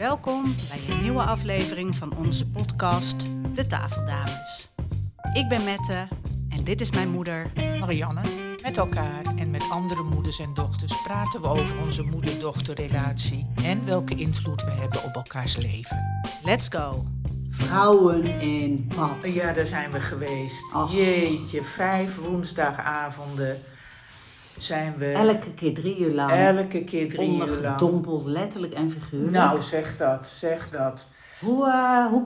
Welkom bij een nieuwe aflevering van onze podcast De Tafeldames. Ik ben Mette en dit is mijn moeder. Marianne. Met elkaar en met andere moeders en dochters praten we over onze moeder-dochterrelatie en welke invloed we hebben op elkaars leven. Let's go! Vrouwen in pad. Ja, daar zijn we geweest. Jeetje, vijf woensdagavonden zijn we Elke keer drie uur lang. elke keer drie uur lang. ondergedompeld, letterlijk en figuurlijk. Nou, zeg dat, zeg dat. Hoe, eh, hoe,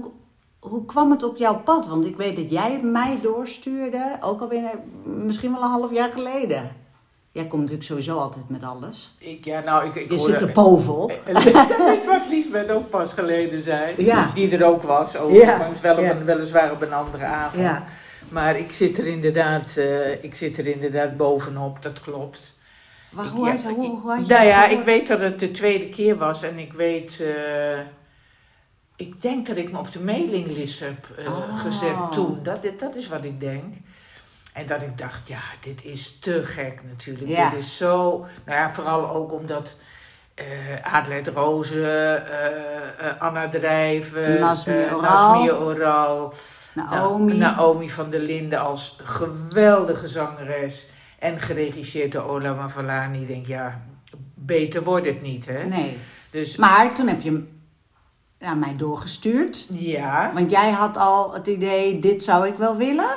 hoe kwam het op jouw pad? Want ik weet dat jij mij doorstuurde, ook alweer misschien wel een half jaar geleden. Jij komt natuurlijk sowieso altijd met alles. Ik, ja, nou, ik, ik Je zit er bovenop. Dat is wat Liesbeth ook pas geleden zei. Ja. Die er ook was, overigens. Wel op Ja. een, weliswaar op een andere avond. Ja. Maar ik zit er inderdaad, eh, ik zit er inderdaad bovenop, dat klopt. Maar hoe, ja, had, hoe, hoe had je Nou ja, gehoord? ik weet dat het de tweede keer was en ik weet... eh, ik denk dat ik me op de mailinglist heb eh, Oh. gezet toen. Dat, dit- dat is wat ik denk. En dat ik dacht, ja, dit is te gek natuurlijk. Ja. Dit is zo... Nou ja, vooral ook omdat... Adelheid Rozen, Anna Drijven, Nasmi eh, Oral. Oral, Naomi. Na- Naomi van der Linden als geweldige zangeres en geregisseerd door Ola Mavalani. Ik denk, ja, beter wordt het niet, hè? Nee. Dus Maar toen heb je hem naar mij doorgestuurd. ja. Want jij had al het idee, dit zou ik wel willen.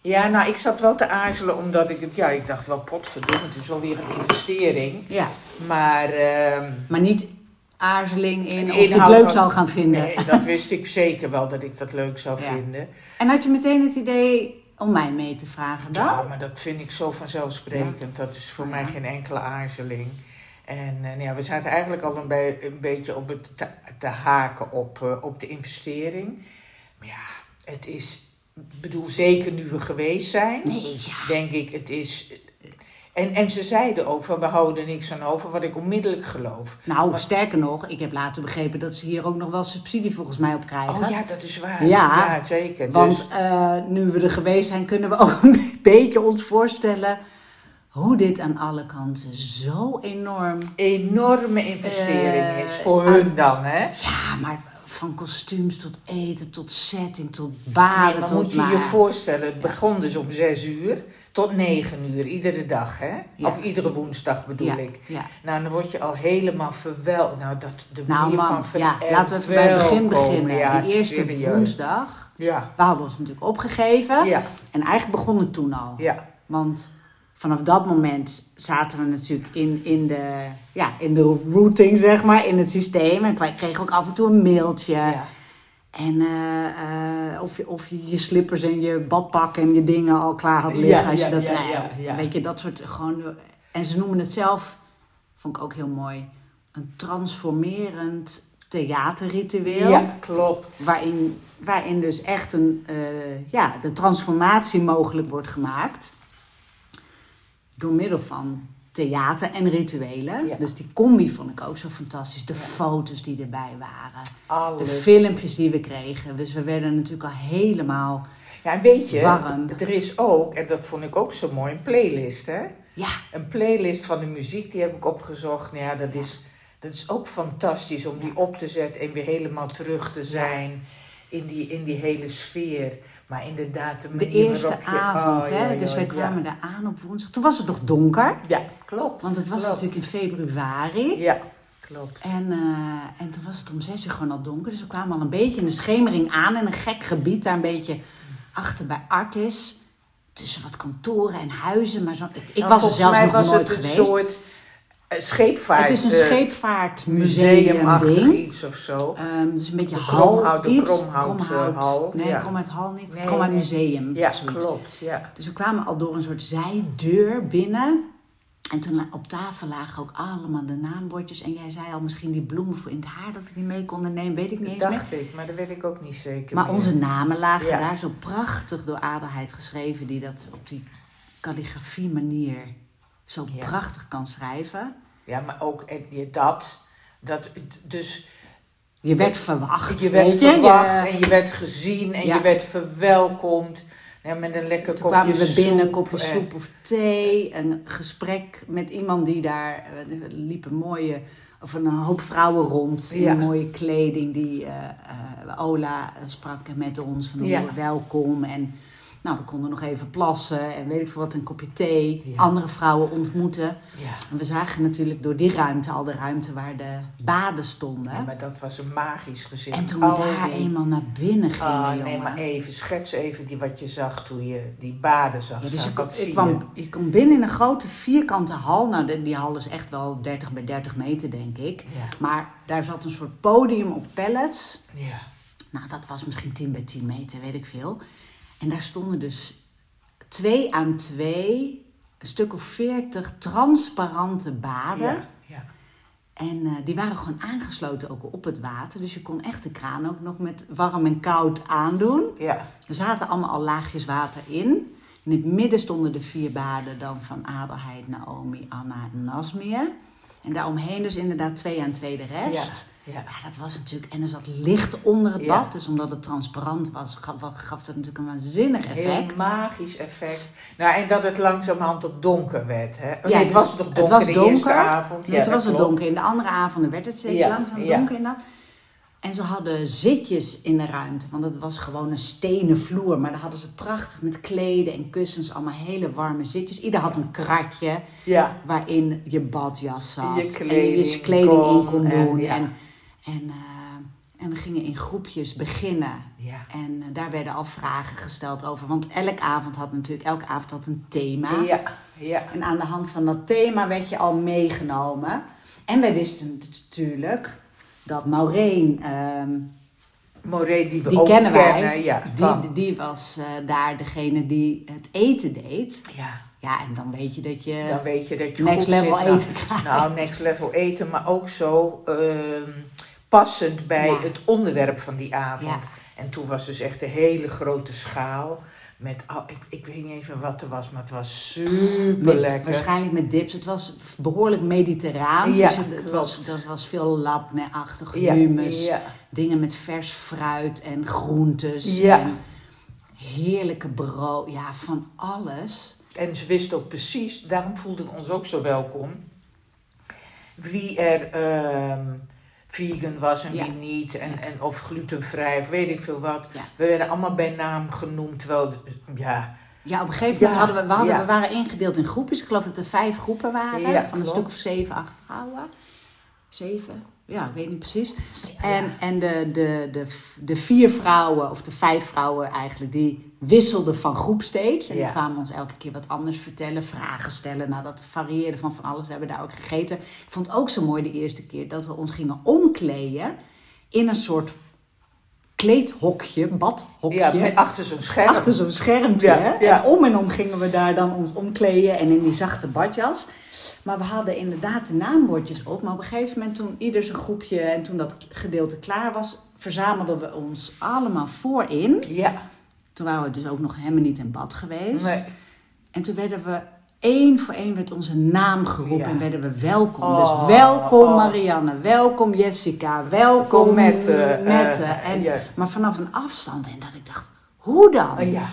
ja, nou, ik zat wel te aarzelen omdat ik het, ja, ik dacht wel, potverdomme, het is wel weer een investering. Ja. Maar ehm, Maar niet aarzeling in of je het leuk zou gaan vinden. nee, dat wist ik zeker wel dat ik dat leuk zou Ja. vinden. En had je meteen het idee om mij mee te vragen dan? Ja, maar dat vind ik zo vanzelfsprekend. Dat is voor Ja. mij geen enkele aarzeling. En eh, nou ja, we zaten eigenlijk al een, beetje op het te, te haken op, eh, op de investering. Maar ja, het is, ik bedoel, zeker nu we geweest zijn, Nee, ja. denk ik, het is... En, en ze zeiden ook van, we houden er niks aan over, wat ik onmiddellijk geloof. Nou, Maar- sterker nog, ik heb later begrepen dat ze hier ook nog wel subsidie volgens mij op krijgen. Oh ja, dat is waar. Ja, zeker. Want dus, nu we er geweest zijn, kunnen we ook een beetje ons voorstellen hoe dit aan alle kanten zo enorm. enorme investering Eh, is voor aan- hun dan, hè? Ja, maar van kostuums tot eten, tot setting, tot baden, Nee, maar tot moet je je voorstellen, het begon dus om zes uur tot negen uur, iedere dag, hè? Ja. Of iedere woensdag bedoel ja, ik. Ja. Nou, dan word je al helemaal verwel... Nou, dat, de Nou manier man, van ja, laten we even bij het begin beginnen. Die eerste serieus. woensdag, Ja, we hadden ons natuurlijk opgegeven. ja, En eigenlijk begon het toen al. ja. Want vanaf dat moment zaten we natuurlijk in, in, de, ja, in de routing, zeg maar, in het systeem. En wij kregen ook af en toe een mailtje. En eh, eh, of, je, of je je slippers en je badpak en je dingen al klaar had liggen. Ja, als je ja, dat, ja. Weet je, dat soort gewoon... En ze noemen het zelf, vond ik ook heel mooi, een transformerend theaterritueel. Ja, klopt. Waarin, waarin dus echt een, eh, ja, de transformatie mogelijk wordt gemaakt. Door middel van theater en rituelen. Ja. Dus die combi vond ik ook zo fantastisch. De foto's die erbij waren. De filmpjes die we kregen. Dus we werden natuurlijk al helemaal... Ja, en weet je, Warm. er is ook, en dat vond ik ook zo mooi, een playlist, hè? Ja, Een playlist van de muziek, die heb ik opgezocht. Nou ja, dat is, dat is ook fantastisch om die op te zetten en weer helemaal terug te zijn in die, in die hele sfeer. Maar inderdaad, de de eerste waarop je... avond. oh, hè? ja, dus wij kwamen daar aan op woensdag. Toen was het nog donker. Ja, klopt. Want het was klopt. natuurlijk in februari. Ja, klopt. En, eh, en toen was het om zes uur gewoon al donker. Dus we kwamen al een beetje in de schemering aan. In een gek gebied, daar een beetje achter bij Artis. Tussen wat kantoren en huizen. Maar zo, ik, ik Nou, was er zelfs nog nooit het een geweest. soort scheepvaart. het is een eh, scheepvaartmuseum ding. iets of zo. Ehm, dus een beetje De hal Kromhout, de iets. Kromhout, eh, hal, Nee, ja. Kromhout hal niet. Nee, Kromhout nee. museum. Ja, klopt. Ja. Dus we kwamen al door een soort zijdeur binnen. En toen op tafel lagen ook allemaal de naambordjes. En jij zei al misschien die bloemen voor in het haar dat we die mee konden nemen. Weet ik niet Dat eens meer. dacht ik, maar dat weet ik ook niet zeker Maar meer. onze namen lagen Ja. daar zo prachtig door Adelheid geschreven. Die dat op die calligrafie manier zo Ja. prachtig kan schrijven. Ja, maar ook je dat. dat dus Je werd verwacht. je werd verwacht Je- en je werd gezien en Ja. je werd verwelkomd. Ja, met een lekker Toen kopje kwamen we binnen, een kopje soep of thee. Een gesprek met iemand die daar... Er liep een mooie of een hoop vrouwen rond in Ja. mooie kleding. Die eh, eh, Ola eh, sprak met ons van Ja. welkom. En nou, we konden nog even plassen en weet ik veel wat, een kopje thee. Ja. Andere vrouwen ontmoeten. Ja. En we zagen natuurlijk door die ruimte al de ruimte waar de baden stonden. Ja, maar dat was een magisch gezicht. en toen we daar die- eenmaal naar binnen gingen, Ah, jongen. nee, maar even, schets even die, wat je zag toen je die baden zag. Ja, dus ik, kwam, ik kwam binnen in een grote vierkante hal. Nou, de- die hal is echt wel 30 bij 30 meter, denk ik. Maar daar zat een soort podium op pallets. Ja. Nou, dat was misschien 10 bij 10 meter, weet ik veel. En daar stonden dus twee aan twee, een stuk of veertig transparante baden. Ja. Ja. En eh, die waren gewoon aangesloten ook op het water. Dus je kon echt de kraan ook nog met warm en koud aandoen. Ja. Er zaten allemaal al laagjes water in. In het midden stonden de vier baden dan van Adelheid, Naomi, Anna en Nasmia. En daaromheen dus inderdaad twee aan twee de rest. Ja. Ja, dat was natuurlijk... En er zat licht onder het Ja. bad. Dus omdat het transparant was, gaf, gaf dat natuurlijk een waanzinnig Heel effect. magisch effect. Nou, en dat het langzamerhand op donker werd. Hè? Oh, Ja, nee, het dus was toch donker het was de donker. avond? Nee, het was het donker. In de andere avonden werd het steeds Ja, langzaam ja. donker. inderdaad. En ze hadden zitjes in de ruimte, want het was gewoon een stenen vloer. Maar daar hadden ze prachtig met kleden en kussens, allemaal hele warme zitjes. Ieder had een kratje Ja. waarin je badjas zat. Je en kleding je kleding in kon kon en- doen. ja. En, en, eh, en we gingen in groepjes beginnen. Ja. En eh, daar werden al vragen gesteld over. Want elke avond had natuurlijk, elke avond had een thema. Ja. Ja. En aan de hand van dat thema werd je al meegenomen. En wij wisten natuurlijk dat Maureen, Moré die we die ook kennen wij, kennen. Ja. die, die was eh, daar degene die het eten deed. ja. Ja, en dan weet je dat je Dan weet je dat je next level zit. Nou, eten krijgt. Nou, next level eten, maar ook zo ehm, passend bij Ja. het onderwerp van die avond. Ja. En toen was dus echt een hele grote schaal. Met, ik, ik weet niet eens meer wat er was, maar het was super lekker. waarschijnlijk met dips. Het was behoorlijk mediterraans. Ja, dus het, was, dat was veel labne-achtig, humus. ja. Dingen met vers fruit en groentes. Ja. En heerlijke brood. Ja, van alles. En ze wist ook precies, daarom voelden we ons ook zo welkom, wie er ehm, vegan was en Ja. wie niet. En, en of glutenvrij of weet ik veel wat. Ja. We werden allemaal bij naam genoemd, terwijl, het- ja, Ja, op een gegeven moment hadden we, we, hadden, we waren ingedeeld in groepjes. Ik geloof dat er vijf groepen waren. Van een stuk of zeven, acht vrouwen. Zeven? Ja, ik weet niet precies. En, en de, de, de, de vier vrouwen, of de vijf vrouwen eigenlijk, die wisselden van groep steeds. En Ja. die kwamen ons elke keer wat anders vertellen, vragen stellen. Nou, dat varieerde van van alles. We hebben daar ook gegeten. Ik vond het ook zo mooi de eerste keer dat we ons gingen omkleden in een soort kleedhokje, badhokje. ja achter zo'n scherm. Achter zo'n schermpje. Ja. En om en om gingen we daar dan ons omkleden en in die zachte badjas. Maar we hadden inderdaad de naambordjes op. Maar op een gegeven moment toen ieder zijn groepje en toen dat gedeelte klaar was, verzamelden we ons allemaal voorin. Ja, Toen waren we dus ook nog helemaal niet in bad geweest. nee. En toen werden we één voor één werd onze naam geroepen Ja. en werden we welkom. Oh, dus welkom oh. Marianne, welkom Jessica, welkom Kom met, eh, Mette. eh, en. Maar vanaf een afstand en dat ik dacht, hoe dan? Ja.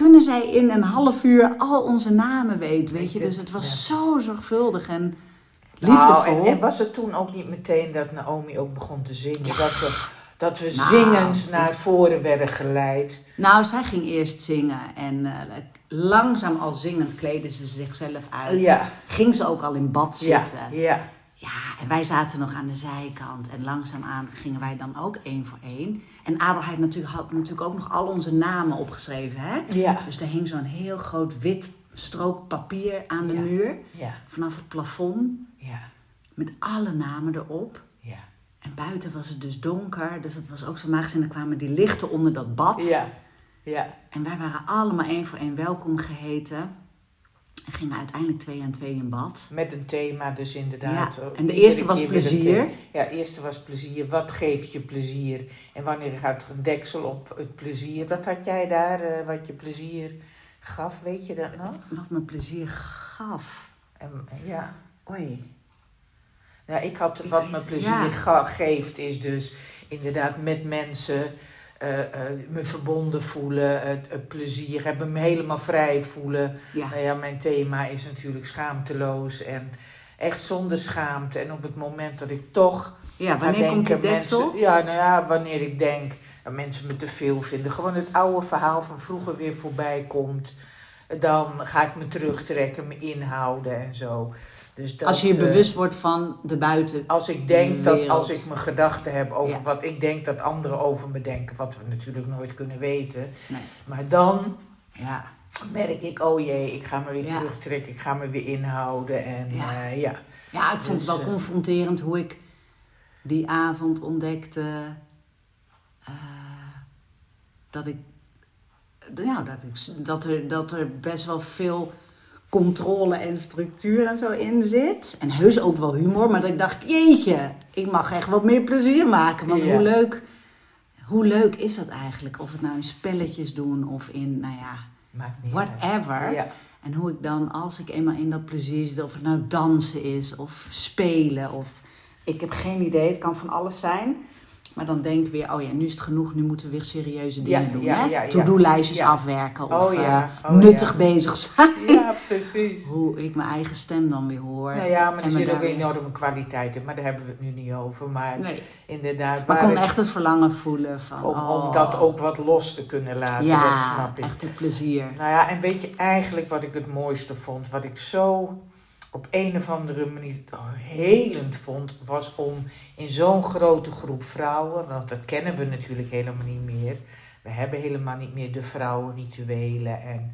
Kunnen zij in een half uur al onze namen weten, weet je? Dus het was zo zorgvuldig en Nou, liefdevol. en, en was het toen ook niet meteen dat Naomi ook begon te zingen? Dat we, dat we Nou, zingend naar voren werden geleid. Nou, zij ging eerst zingen en eh, langzaam al zingend kleden ze zichzelf uit. Ja. Ging ze ook al in bad zitten. ja. Ja, en wij zaten nog aan de zijkant. En langzaamaan gingen wij dan ook één voor één. En Adelheid natuurlijk, had natuurlijk ook nog al onze namen opgeschreven. Hè? Ja. Dus er hing zo'n heel groot wit strook papier aan de Ja. muur. Ja, Vanaf het plafond. ja, Met alle namen erop. ja. En buiten was het dus donker. Dus het was ook zo magisch. En dan kwamen die lichten onder dat bad. Ja, ja. En wij waren allemaal één voor één welkom geheten. En gingen uiteindelijk twee aan twee in bad. Met een thema dus inderdaad. Ja, en de eerste was plezier. Ja, de eerste was plezier. Wat geeft je plezier? En wanneer gaat er een deksel op het plezier? Wat had jij daar, eh, wat je plezier gaf? Weet je dat nog? Wat me plezier gaf. En, ja. Oei. Nou, ik had, wat me plezier ja. geeft, is dus inderdaad met mensen eh, eh, me verbonden voelen, het, het plezier hebben, me helemaal vrij voelen. Ja. Nou ja, mijn thema is natuurlijk schaamteloos en, echt zonder schaamte. En op het moment dat ik toch Ja, wanneer komt denken, deksel? mensen, ja, nou ja, wanneer ik denk dat mensen me te veel vinden. Gewoon het oude verhaal van vroeger weer voorbij komt. Dan ga ik me terugtrekken, me inhouden en zo. Dus dat, Als je je eh, bewust wordt van de buiten. als ik denk dat als ik mijn gedachten heb over Ja. wat ik denk dat anderen over me denken, wat we natuurlijk nooit kunnen weten. Nee. Maar dan Ja, merk ik, oh jee, ik ga me weer Ja. terugtrekken, ik ga me weer inhouden. En Ja. ja, ja. ja ik vond Dus, het wel eh, confronterend hoe ik die avond ontdekte eh, dat ik, ja, dat, ik, dat, er, dat er best wel veel controle en structuur en zo in zit. En heus ook wel humor, maar dat ik dacht, jeetje, ik mag echt wat meer plezier maken. Want Ja. hoe leuk, hoe leuk is dat eigenlijk? Of het nou in spelletjes doen of in, nou ja, whatever. Ja. En hoe ik dan, als ik eenmaal in dat plezier zit, of het nou dansen is of spelen of ik heb geen idee, het kan van alles zijn. Maar dan denk ik weer, oh ja, nu is het genoeg, nu moeten we weer serieuze dingen Ja, doen. ja, hè? ja. To-do-lijstjes afwerken of Oh eh, oh nuttig bezig zijn. ja, precies. Hoe ik mijn eigen stem dan weer hoor. Nou ja, maar er zit ook enorme kwaliteit in, maar daar hebben we het nu niet over. Maar Nee, inderdaad, maar ik kon echt het verlangen voelen van... om, om oh, dat ook wat los te kunnen laten, dat Ja, snap ik. echt het plezier. Nou ja, en weet je eigenlijk wat ik het mooiste vond? Wat ik zo op een of andere manier helend vond, was om in zo'n grote groep vrouwen, want dat kennen we natuurlijk helemaal niet meer. We hebben helemaal niet meer de vrouwenrituelen en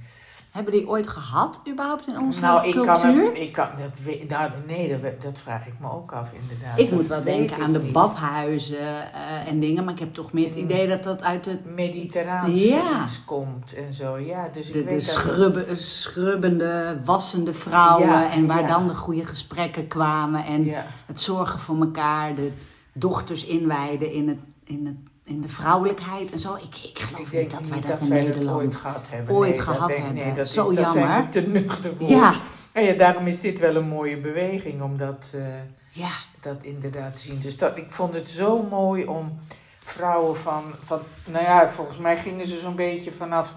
Hebben die ooit gehad überhaupt in onze nou, ik cultuur? kan, ik kan dat, nou, nee, dat, dat vraag ik me ook af inderdaad. Ik Dat moet wel denken aan de niet. badhuizen eh, en dingen, maar ik heb toch meer het Mm. idee dat dat uit het mediterraans Ja. komt en zo. Ja, dus ik de, de weet dat het- schrubben, schrubbende, wassende vrouwen Ja, en waar ja. dan de goede gesprekken kwamen en het zorgen voor elkaar, de dochters inwijden in, het, in, het, in de vrouwelijkheid en zo. Ik, ik geloof Ik niet dat wij niet dat dat in Nederland... ooit gehad hebben. ooit dat gehad hebben. dat Zo is, daar zijn jammer. we te nuchter voor. Ja, En ja, daarom is dit wel een mooie beweging om dat, eh, ja, dat inderdaad te zien. Dus dat, ik vond het zo mooi om vrouwen van, van... Nou ja, volgens mij gingen ze zo'n beetje vanaf...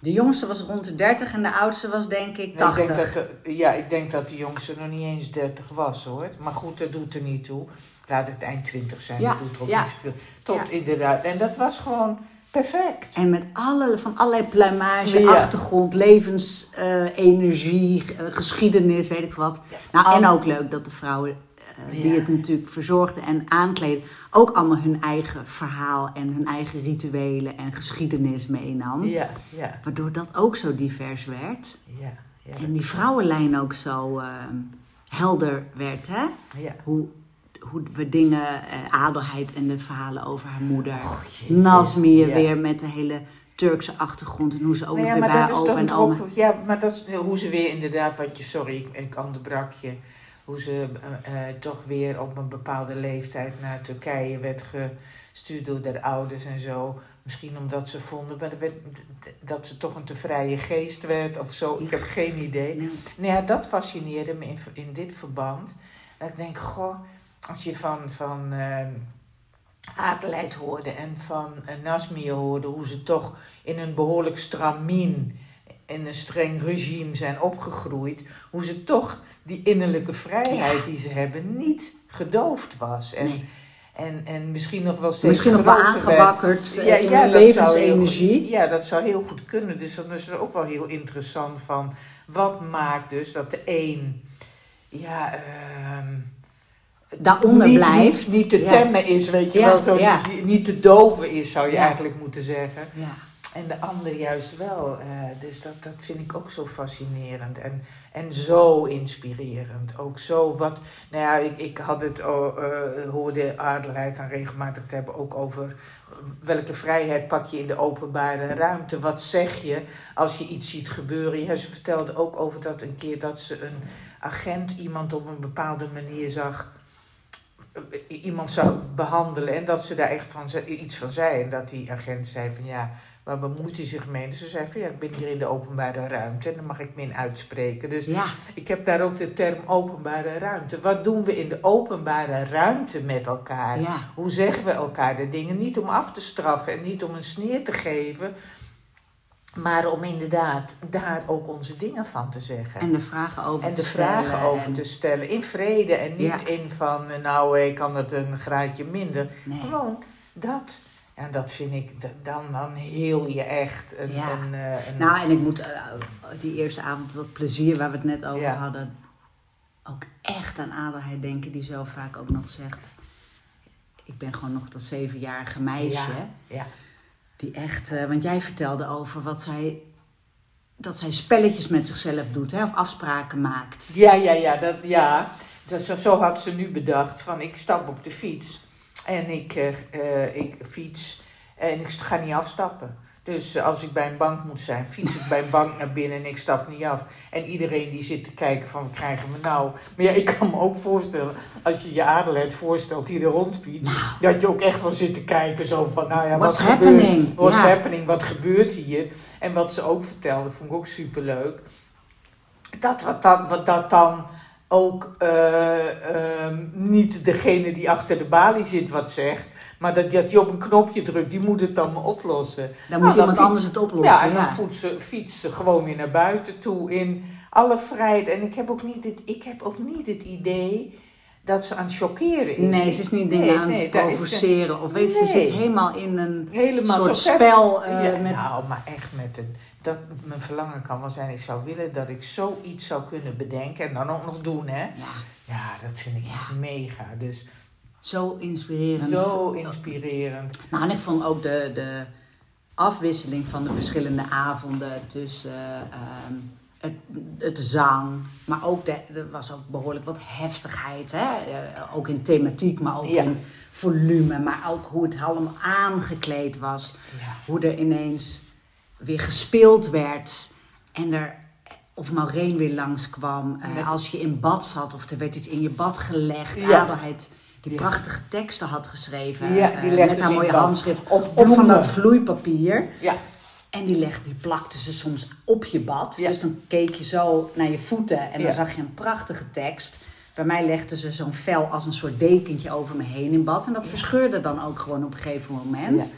de jongste was rond de 30 en de oudste was denk ik Nee, ik 80. denk dat de, ja, ik denk dat de jongste nog niet eens 30 was hoor. Maar goed, dat doet er niet toe. Laat het eind 20 zijn, Ja, zoveel. Tot Ja. inderdaad. En dat was gewoon perfect. En met alle, van allerlei pluimage, Ja. achtergrond, levensenergie, eh, geschiedenis, weet ik wat. Nou, en ook leuk dat de vrouwen eh, die het natuurlijk verzorgden en aankleden, ook allemaal hun eigen verhaal en hun eigen rituelen en geschiedenis meenam. Ja, ja, Waardoor dat ook zo divers werd. ja. ja, En die vrouwenlijn ook zo eh, helder werd, hè? ja. Hoe, hoe we dingen, eh, adelheid en de verhalen over haar moeder. jeetje. Nasmir Ja. weer met de hele Turkse achtergrond en hoe ze ook Nou ja, weer bij is opa en toch oma. ook, ja, maar dat is hoe ze weer inderdaad, wat je, sorry, ik, ik onderbrak je, hoe ze eh, eh, toch weer op een bepaalde leeftijd naar Turkije werd gestuurd door haar ouders en zo. Misschien omdat ze vonden maar werd, dat ze toch een te vrije geest werd of zo. Ik heb geen idee. Nee. Nou ja, dat fascineerde me in, in dit verband. Dat ik denk, goh, als je van, van Adelheid hoorde en van uh, Nasmir hoorde, hoe ze toch in een behoorlijk stramien, in een streng regime zijn opgegroeid, hoe ze toch die innerlijke vrijheid die ze hebben niet gedoofd was. En, Nee. en, en misschien nog wel steeds Misschien nog wel aangewakkerd eh, in zou heel levensenergie. goed- ja, dat zou heel goed kunnen. Dus dan is het ook wel heel interessant van wat maakt dus dat de een ja, ehm, Daaronder niet, blijft. Niet, niet te temmen is, weet je wel. Zo, niet, niet te doven is, zou je eigenlijk moeten zeggen. Ja. En de ander juist wel. eh, dus dat, dat vind ik ook zo fascinerend. En, en zo inspirerend. Ook zo wat... Nou ja, ik, ik had het, oh, hoorde Adelheid dan regelmatig te hebben ook over... Welke vrijheid pak je in de openbare ruimte? Wat zeg je als je iets ziet gebeuren? Ja, ze vertelde ook over dat een keer dat ze een agent iemand op een bepaalde manier zag iemand zag behandelen en dat ze daar echt van, ze- iets van zei. En dat die agent zei van ja, waar bemoeit hij zich mee? Dus ze zei van ja, ik ben hier in de openbare ruimte en daar mag ik me in uitspreken. Dus ja, ik heb daar ook de term openbare ruimte. Wat doen we in de openbare ruimte met elkaar? ja. Hoe zeggen we elkaar de dingen? Niet om af te straffen en niet om een sneer te geven. Maar om inderdaad daar ook onze dingen van te zeggen. En de vragen over En te de stellen. vragen over en- te stellen. In vrede en niet Ja. in van, eh, nou, ik kan het een graadje minder. Nee. Gewoon dat. En dat vind ik, da- dan, dan heel je echt een... Ja. een, eh, een Nou, en ik moet eh, die eerste avond, dat plezier waar we het net over Ja. hadden, ook echt aan Adelheid denken, die zo vaak ook nog zegt. Ik ben gewoon nog dat zevenjarige meisje. Ja, ja. Echt, eh, want jij vertelde over wat zij, dat zij spelletjes met zichzelf doet, hè, of afspraken maakt. Ja, ja, ja, dat, ja. Zo, zo had ze nu bedacht van ik stap op de fiets en ik, eh, eh, ik fiets en ik ga niet afstappen. Dus als ik bij een bank moet zijn, fiets ik bij een bank naar binnen en ik stap niet af. En iedereen die zit te kijken van, wat krijgen we nou? Maar ja, ik kan me ook voorstellen, als je je adelheid voorstelt die er rondfietst, dat je ook echt wel zit te kijken zo van, nou ja, What's wat gebeurt, happening? what's Ja. happening, wat gebeurt hier? En wat ze ook vertelde, vond ik ook superleuk. Dat wat, dan, wat dat dan ook eh, ehm, niet degene die achter de balie zit wat zegt, maar dat, dat die op een knopje drukt, die moet het dan maar oplossen. Dan Nou, moet iemand fiets- anders het oplossen. Ja, en dan ze, fietst ze gewoon weer naar buiten toe in alle vrijheid. En ik heb ook niet het, ik heb ook niet het idee dat ze aan het chockeren is. Nee, ze is niet dingen Nee, aan nee, het provoceren. Of weet je, ze zit helemaal in een helemaal soort spel. eh, ja, met, Nou, maar echt met een. Dat mijn verlangen kan wel zijn. Ik zou willen dat ik zoiets zou kunnen bedenken en dan ook nog doen, hè? ja, Ja, dat vind ik Ja. mega. Dus zo inspirerend. zo inspirerend. Nou, en ik vond ook de, de afwisseling van de verschillende avonden tussen ehm, het, het zang, maar ook de, er was ook behoorlijk wat heftigheid. Hè? Eh, ook in thematiek, maar ook Ja. in volume, maar ook hoe het allemaal aangekleed was. Hoe er ineens weer gespeeld werd en er. Of Maureen weer langskwam. eh, Met- als je in bad zat of er werd iets in je bad gelegd. Ja. Adelheid die Ja. prachtige teksten had geschreven. Ja, eh, die met haar mooie handschrift. Op Of van dat vloeipapier. Ja, En die, legde, die plakte ze soms op je bad. Ja. Dus dan keek je zo naar je voeten en dan zag je een prachtige tekst. Bij mij legde ze zo'n vel als een soort dekentje over me heen in bad. En dat verscheurde dan ook gewoon op een gegeven moment.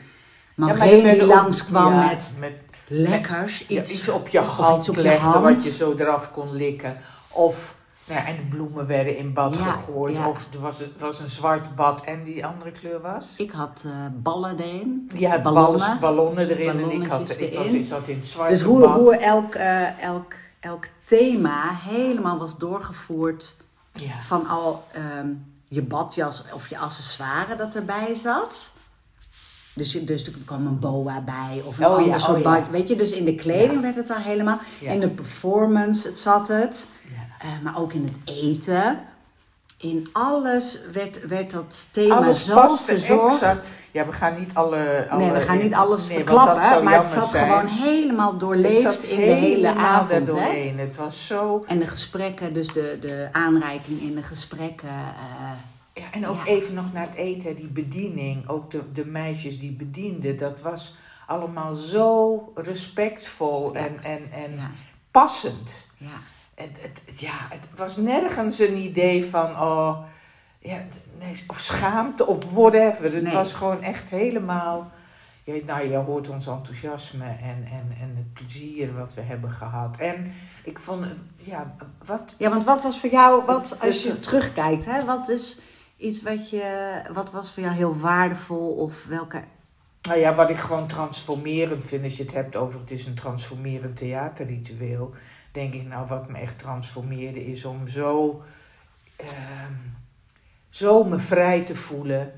Werden die langskwam met met lekkers. ja, Iets, op je hand iets op je legde hand. wat je zo eraf kon likken. Of, nou ja, en de bloemen werden in bad Ja, gegooid. ja. Of er was, het was een zwart bad en die andere kleur was? Ik had eh, ballen erin. Ja, ballonnen. ballonnen, ballonnen erin en ik, had, ik, was, ik zat in het zwarte Dus hoe, bad. hoe elk, eh, elk, elk thema helemaal was doorgevoerd Ja. van al ehm, je badjas of je accessoire dat erbij zat. Dus, dus er kwam een boa bij of een Oh ja, ander soort oh ja. bad. Weet je, dus in de kleding Ja. werd het al helemaal. In de performance het zat het. Ja. Eh, maar ook in het eten. In alles werd, werd dat thema Alles zo verzorgd. exact. Ja, we gaan niet alle... alle Nee, we gaan niet alles nee, verklappen. Maar het zat zijn. gewoon helemaal doorleefd in de hele avond. Hè? Het was zo... En de gesprekken, dus de, de aanreiking in de gesprekken. eh, Ja, en ook Ja. even nog naar het eten, die bediening. Ook de, de meisjes die bedienden. Dat was allemaal zo respectvol Ja. en, en, en ja, passend. ja. Het, het, ja, het was nergens een idee van... Oh, ja, nee, of schaamte of whatever. Het Nee. was gewoon echt helemaal... Ja, nou, je hoort ons enthousiasme en, en, en het plezier wat we hebben gehad. En ik vond, ja, wat Ja, want wat was voor jou, wat, als je terugkijkt, hè, wat is iets wat je, wat was voor jou heel waardevol of welke, Nou ja, wat ik gewoon transformerend vind, als je het hebt over het is een transformerend theaterritueel, denk ik nou wat me echt transformeerde is om zo, ehm, zo me vrij te voelen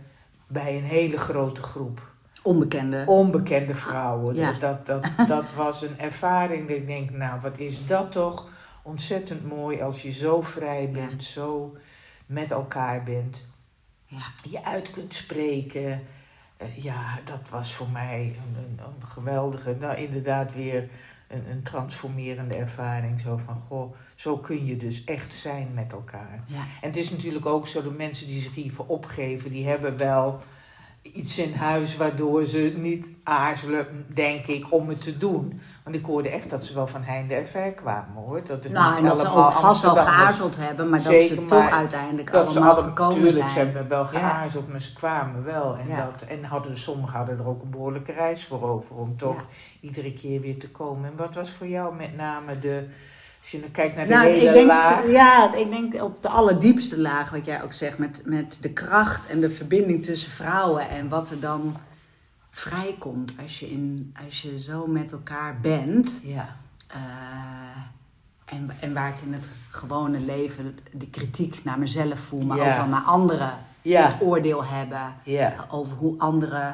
bij een hele grote groep onbekende. onbekende vrouwen. Ja. Dat, dat, dat, dat was een ervaring dat ik denk, nou wat is dat toch ontzettend mooi als je zo vrij bent, zo met elkaar bent Ja, je uit kunt spreken. Eh, ja, dat was voor mij een, een, een geweldige, nou inderdaad weer een, een transformerende ervaring. Zo van, goh, zo kun je dus echt zijn met elkaar. ja, En het is natuurlijk ook zo, de mensen die zich hiervoor opgeven, die hebben wel iets in huis waardoor ze niet aarzelen, denk ik, om het te doen. Want ik hoorde echt dat ze wel van heinde en ver kwamen hoor. Dat het Nou, en dat ze ook vast wel geaarzeld hebben, maar dat ze toch uiteindelijk Dat allemaal gekomen natuurlijk, zijn. ze hebben wel Ja. geaarzeld, maar ze kwamen wel. En, Ja. dat, en hadden, sommigen hadden er ook een behoorlijke reis voor over om toch Ja. iedere keer weer te komen. En wat was voor jou met name de, als je kijkt naar de Nou, hele ik denk, laag? ja, ik denk op de allerdiepste laag, wat jij ook zegt, met, met de kracht en de verbinding tussen vrouwen en wat er dan vrijkomt als je, in, als je zo met elkaar bent. Ja, Eh, en, en waar ik in het gewone leven de kritiek naar mezelf voel, maar Ja. ook wel naar anderen ja, het oordeel hebben ja, over hoe andere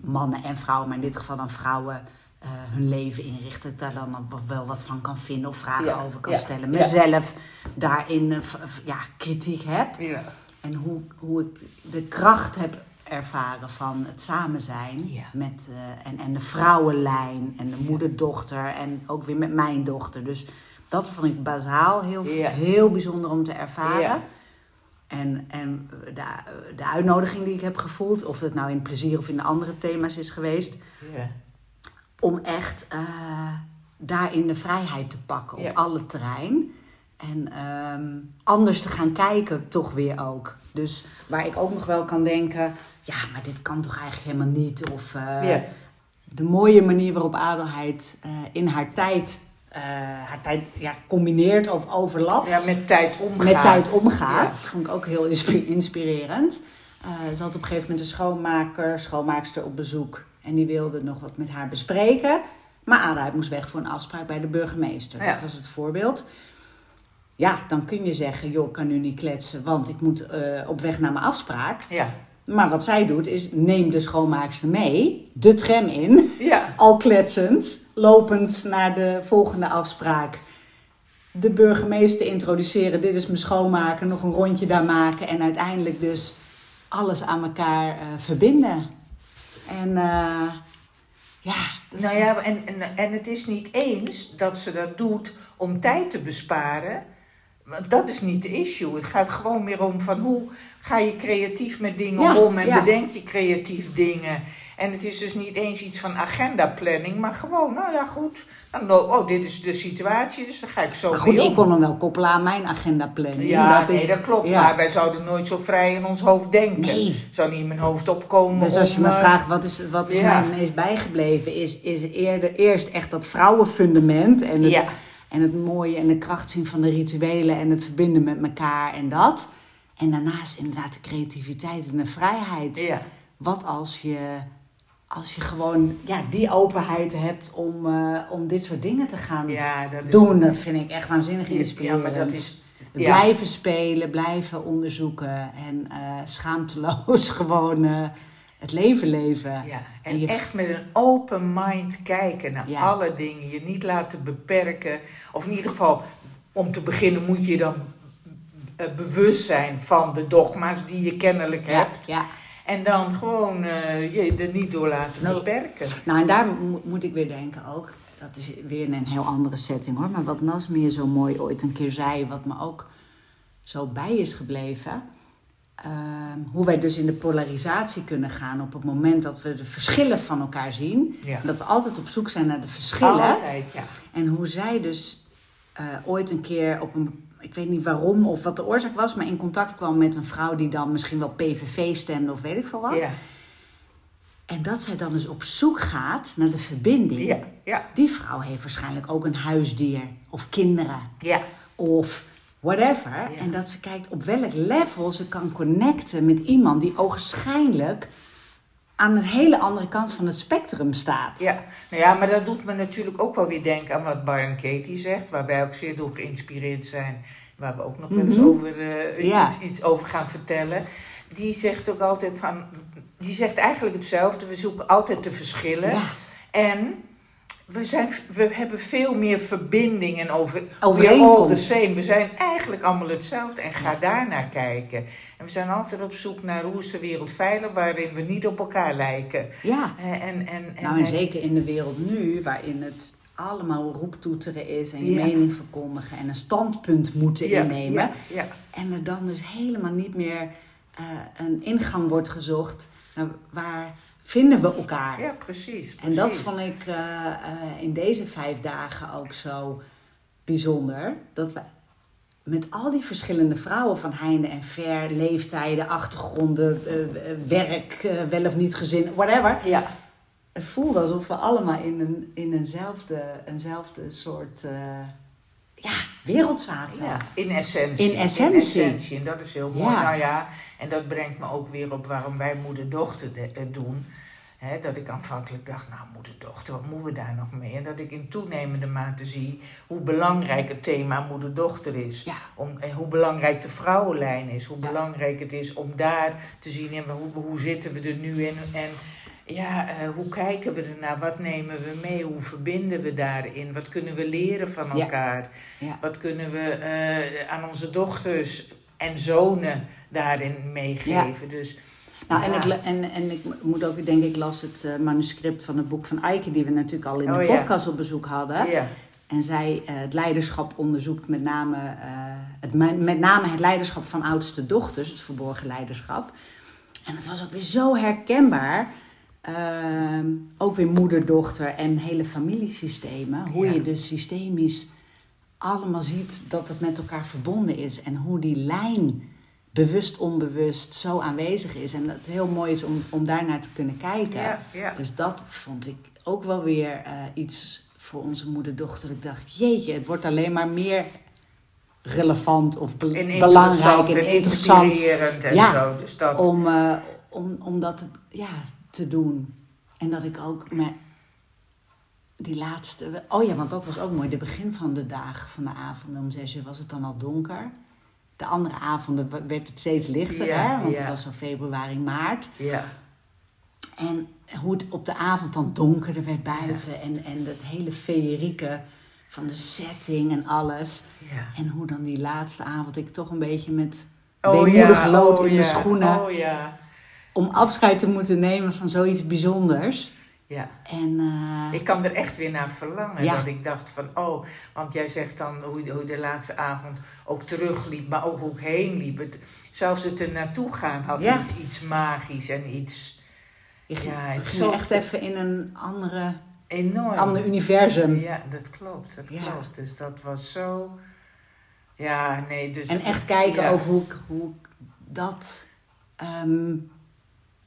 mannen en vrouwen, maar in dit geval dan vrouwen, eh, hun leven inrichten. Daar dan wel wat van kan vinden of vragen Ja, over kan ja, stellen. ja. Mezelf daarin eh, ja, kritiek heb. ja. En hoe, hoe ik de kracht heb ervaren van het samen zijn. Met, eh, en, en de vrouwenlijn en de moeder-dochter en ook weer met mijn dochter. Dus dat vond ik bazaal heel, heel bijzonder om te ervaren. En, en de, de uitnodiging die ik heb gevoeld, of het nou in plezier of in de andere thema's is geweest. Om echt eh, daarin de vrijheid te pakken op Ja. alle terrein. En ehm, anders te gaan kijken, toch weer ook. Dus waar ik ook nog wel kan denken, ja, maar dit kan toch eigenlijk helemaal niet. Of eh, Ja. de mooie manier waarop Adelheid eh, in haar tijd, haar tijd ja, combineert of overlapt ja, met tijd omgaan. met tijd omgaat. Ja. Vond ik ook heel inspi- inspirerend. Ze had op een gegeven moment een schoonmaker, schoonmaakster op bezoek. En die wilde nog wat met haar bespreken. Maar Adelheid moest weg voor een afspraak bij de burgemeester. Ja. Dat was het voorbeeld. Ja, dan kun je zeggen, joh, ik kan nu niet kletsen, want ik moet eh, op weg naar mijn afspraak. Ja, Maar wat zij doet, is neem de schoonmaakster mee, de tram in, ja, al kletsend, lopend naar de volgende afspraak. De burgemeester introduceren, dit is mijn schoonmaker, nog een rondje daar maken en uiteindelijk dus alles aan elkaar eh, verbinden. En eh, ja, dat Nou ja, en, en, en het is niet eens dat ze dat doet om tijd te besparen. Want dat is niet de issue. Het gaat gewoon meer om van hoe ga je creatief met dingen Ja, om en ja. bedenk je creatief dingen. En het is dus niet eens iets van agendaplanning, maar gewoon, nou ja, goed. Dan, oh, dit is de situatie, dus dan ga ik zo maar goed, mee ik kon hem wel koppelen aan mijn agendaplanning. Ja, dat ik- nee, dat klopt. ja. Maar wij zouden nooit zo vrij in ons hoofd denken. Nee. Zou niet in mijn hoofd opkomen. Dus als je om, me eh, vraagt wat is, wat is ja. mij het meest bijgebleven, is, is eerder, eerst echt dat vrouwenfundament en het, Ja, en het mooie en de kracht zien van de rituelen en het verbinden met elkaar en dat. En daarnaast inderdaad de creativiteit en de vrijheid. ja. Wat als je, als je gewoon ja, die openheid hebt om, eh, om dit soort dingen te gaan ja, dat is... doen. Dat vind ik echt waanzinnig Ja, inspirerend. maar dat is... ja. Blijven spelen, blijven onderzoeken en eh, schaamteloos gewoon eh, het leven leven. Ja, En en je- echt met een open mind kijken naar alle dingen. Je niet laten beperken. Of in ieder geval, om te beginnen moet je dan bewust zijn van de dogma's die je kennelijk hebt. ja. En dan gewoon eh, je er niet door laten Nou, beperken. Nou, en daar mo- moet ik weer denken ook. Dat is weer in een heel andere setting hoor. Maar wat Nasmir zo mooi ooit een keer zei, wat me ook zo bij is gebleven. ehm, hoe wij dus in de polarisatie kunnen gaan op het moment dat we de verschillen van elkaar zien. Ja. Dat we altijd op zoek zijn naar de verschillen. Altijd, ja. En hoe zij dus eh, ooit een keer op een, ik weet niet waarom of wat de oorzaak was, maar in contact kwam met een vrouw die dan misschien wel PVV stemde of weet ik veel wat. Ja, En dat zij dan dus op zoek gaat naar de verbinding. ja, ja, Die vrouw heeft waarschijnlijk ook een huisdier of kinderen ja. of whatever. En dat ze kijkt op welk level ze kan connecten met iemand die ogenschijnlijk aan een hele andere kant van het spectrum staat. Ja, nou ja, maar dat doet me natuurlijk ook wel weer denken aan wat Byron Katie zegt, waar wij ook zeer door geïnspireerd zijn, waar we ook nog wel eens Mhm. over, eh, Ja. iets, iets over gaan vertellen. Die zegt ook altijd van, die zegt eigenlijk hetzelfde, we zoeken altijd de verschillen. Ja. En we, zijn, we hebben veel meer verbinding en over, all the same. We zijn eigenlijk allemaal hetzelfde en ga daar naar kijken. En we zijn altijd op zoek naar hoe is de wereld veilig, waarin we niet op elkaar lijken. Ja. En, en, en, Nou, en zeker in de wereld nu, waarin het allemaal roeptoeteren is en je Ja. mening verkondigen en een standpunt moeten Ja, innemen. Ja, ja. En er dan dus helemaal niet meer eh, een ingang wordt gezocht nou, waar vinden we elkaar? Ja, precies. En dat vond ik eh, eh, in deze vijf dagen ook zo bijzonder. Dat we met al die verschillende vrouwen van heinde en ver, leeftijden, achtergronden, eh, werk, wel of niet gezin, whatever. Ja, Het voelde alsof we allemaal in, een, in eenzelfde, eenzelfde soort ja, wereld zaten. ja, in essentie. In essentie. essentie. En dat is heel mooi. Ja. Nou ja, en dat brengt me ook weer op waarom wij moeder-dochter de- doen. Dat ik aanvankelijk dacht, nou moeder-dochter, wat moeten we daar nog mee? En dat ik in toenemende mate zie hoe belangrijk het thema moeder-dochter is. Ja. Om, en hoe belangrijk de vrouwenlijn is. Hoe Ja. belangrijk het is om daar te zien en hoe, hoe zitten we er nu in. En ja, eh, hoe kijken we ernaar? Wat nemen we mee? Hoe verbinden we daarin? Wat kunnen we leren van elkaar? Ja. Wat kunnen we eh, aan onze dochters en zonen daarin meegeven? Dus Nou, en, ik, en, en ik moet ook weer denken, ik las het eh, manuscript van het boek van Eike, die we natuurlijk al in de Oh, ja. podcast op bezoek hadden. ja, En zij eh, het leiderschap onderzoekt, met name, eh, het, met name het leiderschap van oudste dochters, het verborgen leiderschap. En het was ook weer zo herkenbaar. Ehm, ook weer moeder-dochter en hele familiesystemen. Hoe Ja. je dus systemisch allemaal ziet dat het met elkaar verbonden is. En hoe die lijn bewust, onbewust zo aanwezig is. En dat het heel mooi is om, om daarnaar te kunnen kijken. ja, ja. Dus dat vond ik ook wel weer eh, iets voor onze moeder-dochter. Ik dacht, jeetje, het wordt alleen maar meer relevant of be- En belangrijk en en interessant en Ja. zo. Dus dat, om, eh, om, om dat te, ja, te doen. En dat ik ook met die laatste... Oh ja, want dat was ook mooi. De begin van de dagen, van de avond om zes uur was het dan al donker. De andere avonden werd het steeds lichter, Ja, hè? Want ja. het was zo februari, maart. ja, En hoe het op de avond dan donkerder werd buiten. En, en het hele feerieke van de setting en alles. ja. En hoe dan die laatste avond ik toch een beetje met Oh weemoedig lood oh in mijn ja, schoenen. Oh ja, Om afscheid te moeten nemen van zoiets bijzonders. Ja. En eh, Ik kan er echt weer naar verlangen. Ja. Dat ik dacht van, oh, want jij zegt dan hoe je, hoe de laatste avond ook terugliep, maar ook hoe ik heen liep. Het- Zelfs het er naartoe gaan had Ja. iets, iets magisch en iets ja, het ging zo- echt even in een andere, enorm. ander universum. Ja, dat klopt, dat Ja. klopt. Dus dat was zo, ja, nee, dus... En echt kijken ook hoe ik, hoe ik dat, ehm,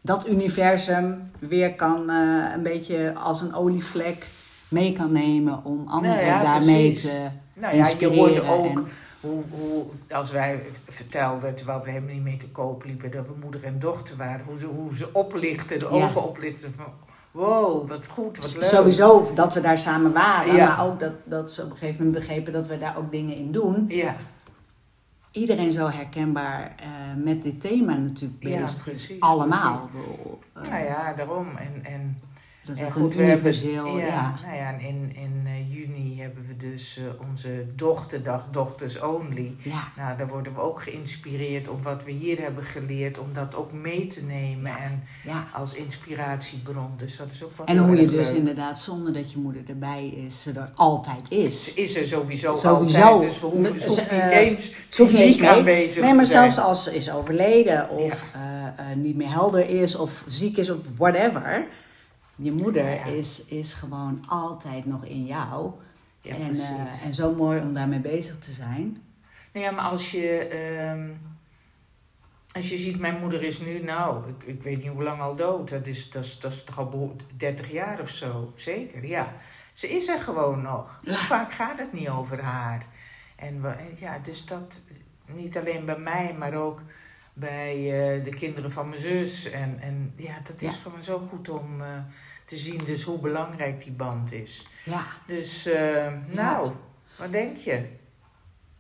dat universum weer kan eh, een beetje als een olievlek mee kan nemen om anderen Nou ja, daarmee precies. te Nou ja, je hoorde ook en- hoe, hoe, als wij vertelden, terwijl we helemaal niet mee te koop liepen, dat we moeder en dochter waren, hoe ze, hoe ze oplichten, de Ja. ogen oplichten van, wow, wat goed, wat leuk. Sowieso dat we daar samen waren, Ja. maar ook dat, dat ze op een gegeven moment begrepen dat we daar ook dingen in doen. Ja, Iedereen zo herkenbaar eh, met dit thema natuurlijk Ja, bezig precies, is. Allemaal. Bedoel, eh, nou ja, daarom. En, en, Dat goed, een hebben- universeel, ja. ja, Nou ja, en in, in juni hebben we dus eh, onze dochterdag, Dochters Only. ja. Nou, daar worden we ook geïnspireerd om wat we hier hebben geleerd, om dat ook mee te nemen Ja. en ja. als inspiratiebron. Dus dat is ook wel En hoe je dus leuk. inderdaad, zonder dat je moeder erbij is, ze er altijd is. Ze is er sowieso, Sowieso. altijd, dus we hoeven, ze hoeft niet eh, eens fysiek mee. aanwezig Nee, maar zelfs als ze is overleden of eh, niet meer helder is of ziek is of whatever. Je moeder Ja. is, is gewoon altijd nog in jou. Ja, en, eh, en zo mooi om daarmee bezig te zijn. Nou ja, maar als je, ehm, als je ziet, mijn moeder is nu, nou, ik, ik weet niet hoe lang al dood. Dat is, dat is, dat is toch al behoor- 30 jaar of zo, zeker, ja. Ze is er gewoon nog. Vaak gaat het niet over haar? En ja, dus dat, niet alleen bij mij, maar ook bij eh, de kinderen van mijn zus. En, en ja, dat is Ja. gewoon zo goed om eh, te zien dus hoe belangrijk die band is. Ja. Dus, eh, nou, wat denk je?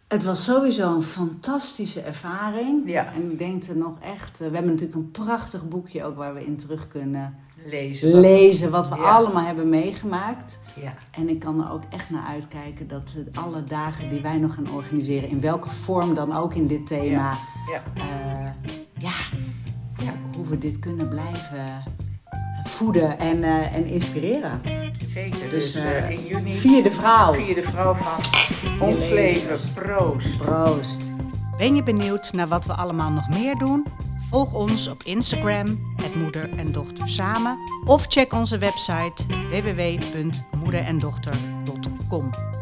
Het was sowieso een fantastische ervaring. Ja. En ik denk er nog echt... we hebben natuurlijk een prachtig boekje ook waar we in terug kunnen Lezen. wat- lezen. Wat we Ja. allemaal hebben meegemaakt. Ja. En ik kan er ook echt naar uitkijken dat eh, alle dagen die wij nog gaan organiseren, in welke vorm dan ook in dit thema, Ja. eh, ja, Ja. hoe we dit kunnen blijven voeden en, eh, en inspireren. Zeker. Dus, Dus, eh, eh, in juni Vierde vrouw. vierde vrouw van ons leven. leven. Proost. Proost. Ben je benieuwd naar wat we allemaal nog meer doen? Volg ons op Instagram, het moeder en dochter samen. Of check onze website www.moederendochter.com.